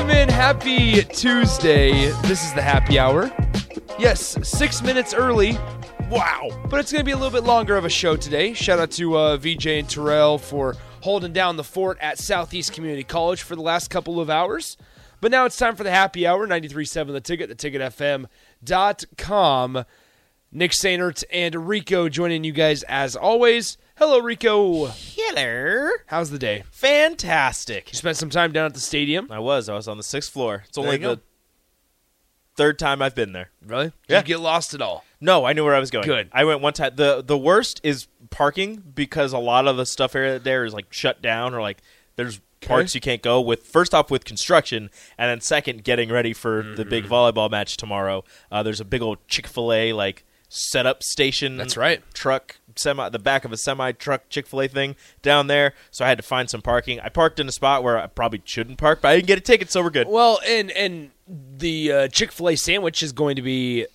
Welcome in. Happy Tuesday. This is the happy hour. Yes, six minutes early. Wow. But it's going to be a little bit longer of a show today. Shout out to uh, VJ and Terrell for holding down the fort at Southeast Community College for the last couple of hours. But now it's time for the happy hour 93.7 The Ticket, theticketfm.com. Nick Sainert and Rico joining you guys as always. Hello, Rico. Hello. How's the day? Fantastic. You spent some time down at the stadium. I was. I was on the sixth floor. It's only you go. the third time I've been there. Really? Did Yeah. you get lost at all? No, I knew where I was going. Good. I went one time. the The worst is parking because a lot of the stuff area there is like shut down or like there's parts you can't go with. First off, with construction, and then second, getting ready for the big Mm-hmm. volleyball match tomorrow. Uh, there's a big old Chick Fil A like setup station. That's right. Truck semi the back of a semi truck Chick Fil A thing down there. So I had to find some parking. I parked in a spot where I probably shouldn't park, but I didn't get a ticket, so we're good. Well, and and the uh, Chick Fil A sandwich is going to be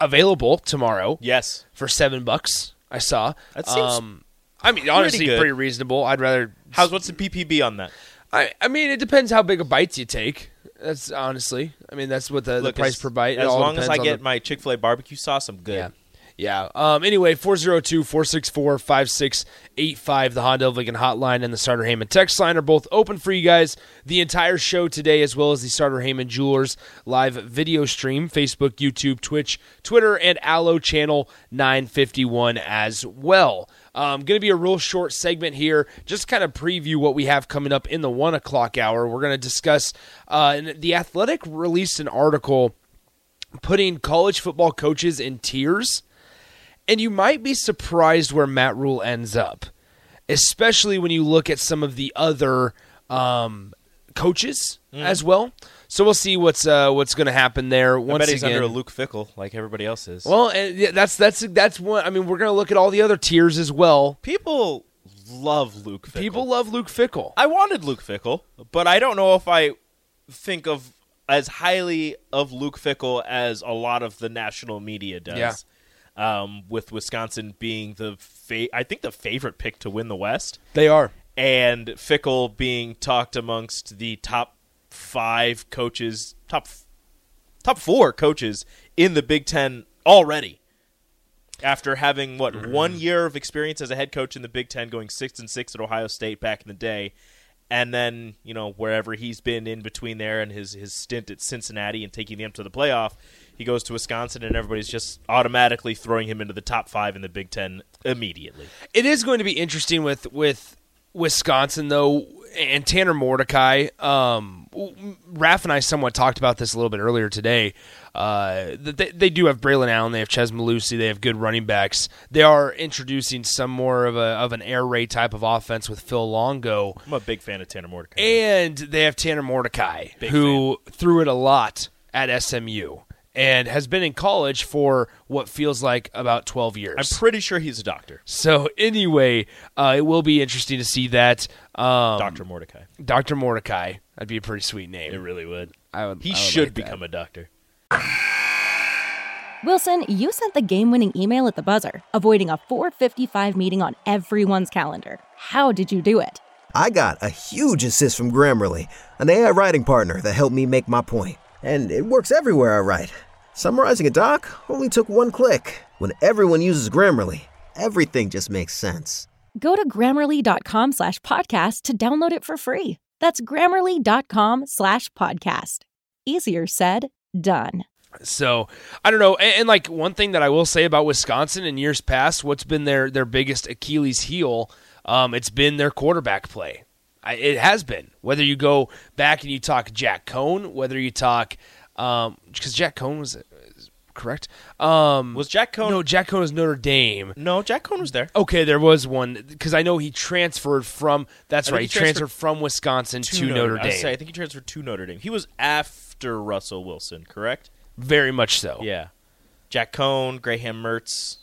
available tomorrow Yes. for seven bucks. I saw. That seems Um, I mean, honestly, good. pretty reasonable. I'd rather. How's what's the PPB on that? I, I mean, it depends how big a bites you take. That's honestly. I mean, that's what the, the price as, per bite. It As long as I get the- my Chick Fil A barbecue sauce, I'm good. Yeah. Yeah. Um, anyway, 402 464 5685, the Honda of Lincoln hotline and the Sartor Hamann text line are both open for you guys the entire show today, as well as the Sartor Hamann Jewelers live video stream, Facebook, YouTube, Twitch, Twitter, and Allo channel 951 as well. Um, going to be a real short segment here, just kind of preview what we have coming up in the one o'clock hour. We're going to discuss, uh, the Athletic released an article putting college football coaches in tiers and you might be surprised where Matt Rhule ends up, especially when you look at some of the other um, coaches as well. So we'll see what's uh, what's going to happen there. I Once bet he's again, under Luke Fickell like everybody else is. well, and yeah, that's that's that's one. I mean, we're going to look at all the other tiers as well. people love Luke Fickell. People love Luke Fickell. I wanted Luke Fickell, but I don't know if I think of as highly of Luke Fickle as a lot of the national media does. Yeah. Um, with Wisconsin being the fa- I think the favorite pick to win the West. They are. and Fickell being talked amongst the top five coaches, top top four coaches in the Big Ten already. After having what Mm-hmm. one year of experience as a head coach in the Big Ten, going six and six at Ohio State back in the day, and then you know wherever he's been in between there and his his stint at Cincinnati and taking them to the playoff, he goes to Wisconsin and everybody's just automatically throwing him into the top five in the Big Ten immediately. It is going to be interesting with with Wisconsin though, and Tanner Mordecai. Um, Raph and I somewhat talked about this a little bit earlier today. Uh, they, they do have Braylon Allen, they have Chez Mellusi, they have good running backs. They are introducing some more of a of an air raid type of offense with Phil Longo, I'm a big fan of Tanner Mordecai. and they have Tanner Mordecai, Big who threw it a lot at SMU. And has been in college for what feels like about twelve years. I'm pretty sure he's a doctor, So anyway, uh, it will be interesting to see that um, Doctor Mordecai. Doctor Mordecai. That'd be a pretty sweet name. It really would. I would. He I would should like that. become a doctor. Wilson, you sent the game winning email at the buzzer, avoiding a 455 meeting on everyone's calendar. How did you do it? I got a huge assist from Grammarly, an AI writing partner that helped me make my point. And it works everywhere I write. Summarizing a doc only took one click. When everyone uses Grammarly, everything just makes sense. Go to grammarly.com slash podcast to download it for free. That's grammarly.com slash podcast. Easier said, done. So I don't know. And, and like one thing that I will say about Wisconsin in years past, what's been their their biggest Achilles heel? Um, it's been their quarterback play. I, it has been. Whether you go back and you talk Jack Coan, whether you talk because Jack Coan was correct? Um, Was Jack Coan? no, Jack Coan was Notre Dame. no, Jack Coan was there. Okay, there was one because I know he transferred from. That's I right, he transferred, transferred from Wisconsin to, Notre, I, was Dame. say, I think he transferred to Notre Dame. He was after Russell Wilson, correct? Very much so. Yeah. Jack Coan, Graham Mertz.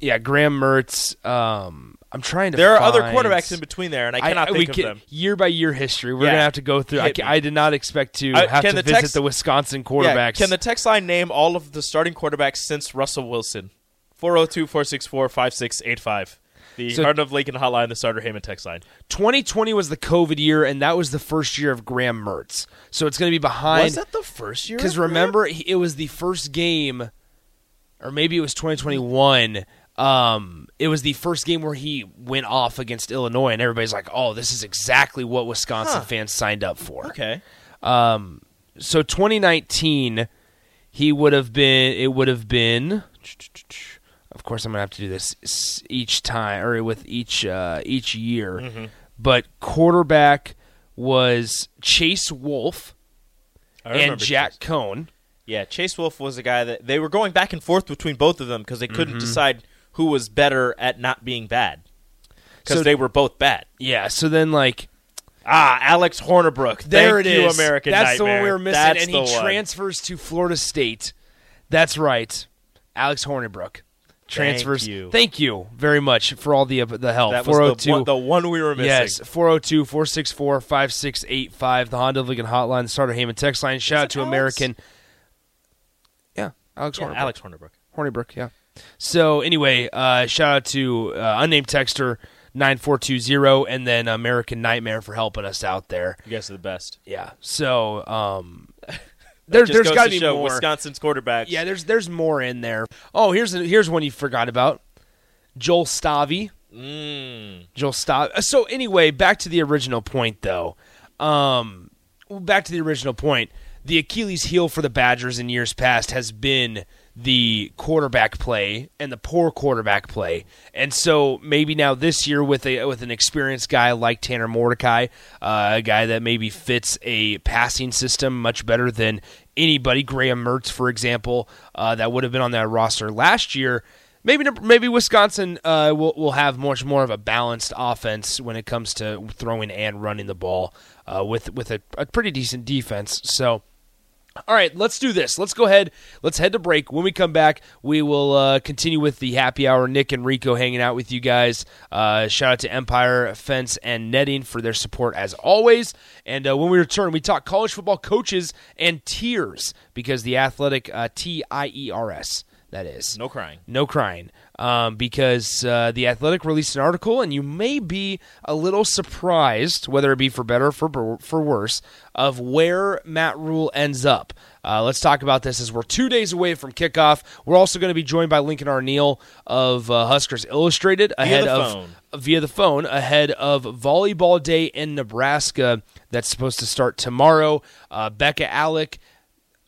yeah. Graham Mertz. Um, I'm trying to. There are other quarterbacks in between there, and I cannot we think of can- them. Year by year history, we're Yeah. gonna have to go through. I, Hit ca- me. I did not expect to I- have to the visit text- the Wisconsin Yeah, quarterbacks. Can the text line name all of the starting quarterbacks since Russell Wilson? 402-464-5685. The So- Heart of Lincoln hotline, the Sartor Hamann text line. 2020 was the COVID year, and that was the first year of Graham Mertz. So it's going to be behind. Was that the first year? Because remember, it was the first game, or maybe it was 2021. Um, it was the first game where he went off against Illinois, and everybody's like, "Oh, this is exactly what Wisconsin Huh. fans signed up for." Okay. Um, so 2019, he would have been. It would have been. Of course, I'm gonna have to do this each time or with each uh, each year. Mm-hmm. But quarterback was Chase Wolf and Jack Chase. Coan. Yeah, Chase Wolf was a guy that they were going back and forth between both of them because they couldn't Mm-hmm. decide who was better at not being bad. Because So- they were both bad. Yeah. So then, like, Ah, Alex Hornibrook. there Thank it you, is. American That's the one we were missing, That's and he one. transfers to Florida State. That's right, Alex Hornibrook transfers. you. Thank you very much for all the the help. That was the 402 one, the one we were missing. Yes, 402 464 5685, the Honda Lincoln Hotline, the Sartor Hamann text line. Shout out to Alex? American. Yeah, Alex Yeah, Hornibrook. Alex Hornibrook. Hornibrook, yeah. So, anyway, uh, shout out to uh, unnamed texter 9420 and then American Nightmare for helping us out there. You guys are the best. Yeah. So, um, there, there's got to be show more. Wisconsin's quarterbacks. Yeah, there's there's more in there. Oh, here's here's one you forgot about. Joel Stavi. Mm. Joel Stav. So anyway, back to the original point though. Um, back to the original point. The Achilles heel for the Badgers in years past has been the quarterback play and the poor quarterback play. And so maybe now this year with a with an experienced guy like Tanner Mordecai, uh, a guy that maybe fits a passing system much better than anybody, Graham Mertz, for example, uh, that would have been on that roster last year. Maybe maybe Wisconsin uh, will will have much more of a balanced offense when it comes to throwing and running the ball uh, with with a, a pretty decent defense. So. All right, let's do this. Let's go ahead. Let's head to break. When we come back, we will uh, continue with the happy hour. Nick and Rico hanging out with you guys. Uh, shout out to Empire Fence and Netting for their support as always. And uh, when we return, we talk college football coaches and tiers because the athletic uh, T I E R S that is No crying. no crying um, because uh, the athletic released an article and you may be a little surprised whether it be for better or for, for worse of where Matt Rhule ends up. Uh, let's talk about this as we're two days away from kickoff. We're also going to be joined by lincoln arneal of uh, huskers illustrated ahead the of phone. via the phone ahead of volleyball day in nebraska that's supposed to start tomorrow. Uh, Bekka Allick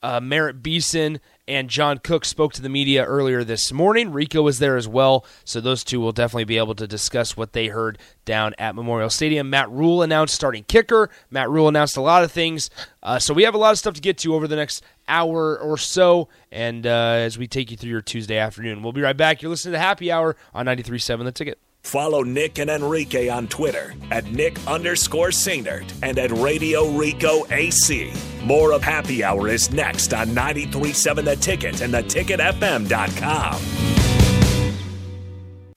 uh, Merritt Beason and John Cook spoke to the media earlier this morning. Rico was there as well, so those two will definitely be able to discuss what they heard down at Memorial Stadium. Matt Rhule announced starting kicker. Matt Rhule announced a lot of things, uh, so we have a lot of stuff to get to over the next hour or so. And uh, as we take you through your Tuesday afternoon, we'll be right back. You're listening to Happy Hour on 93.7 The Ticket. Follow Nick and Enrique on Twitter at Nick underscore Sainert and at Radio Rico AC. More of Happy Hour is next on 93.7 The Ticket and theticketfm.com.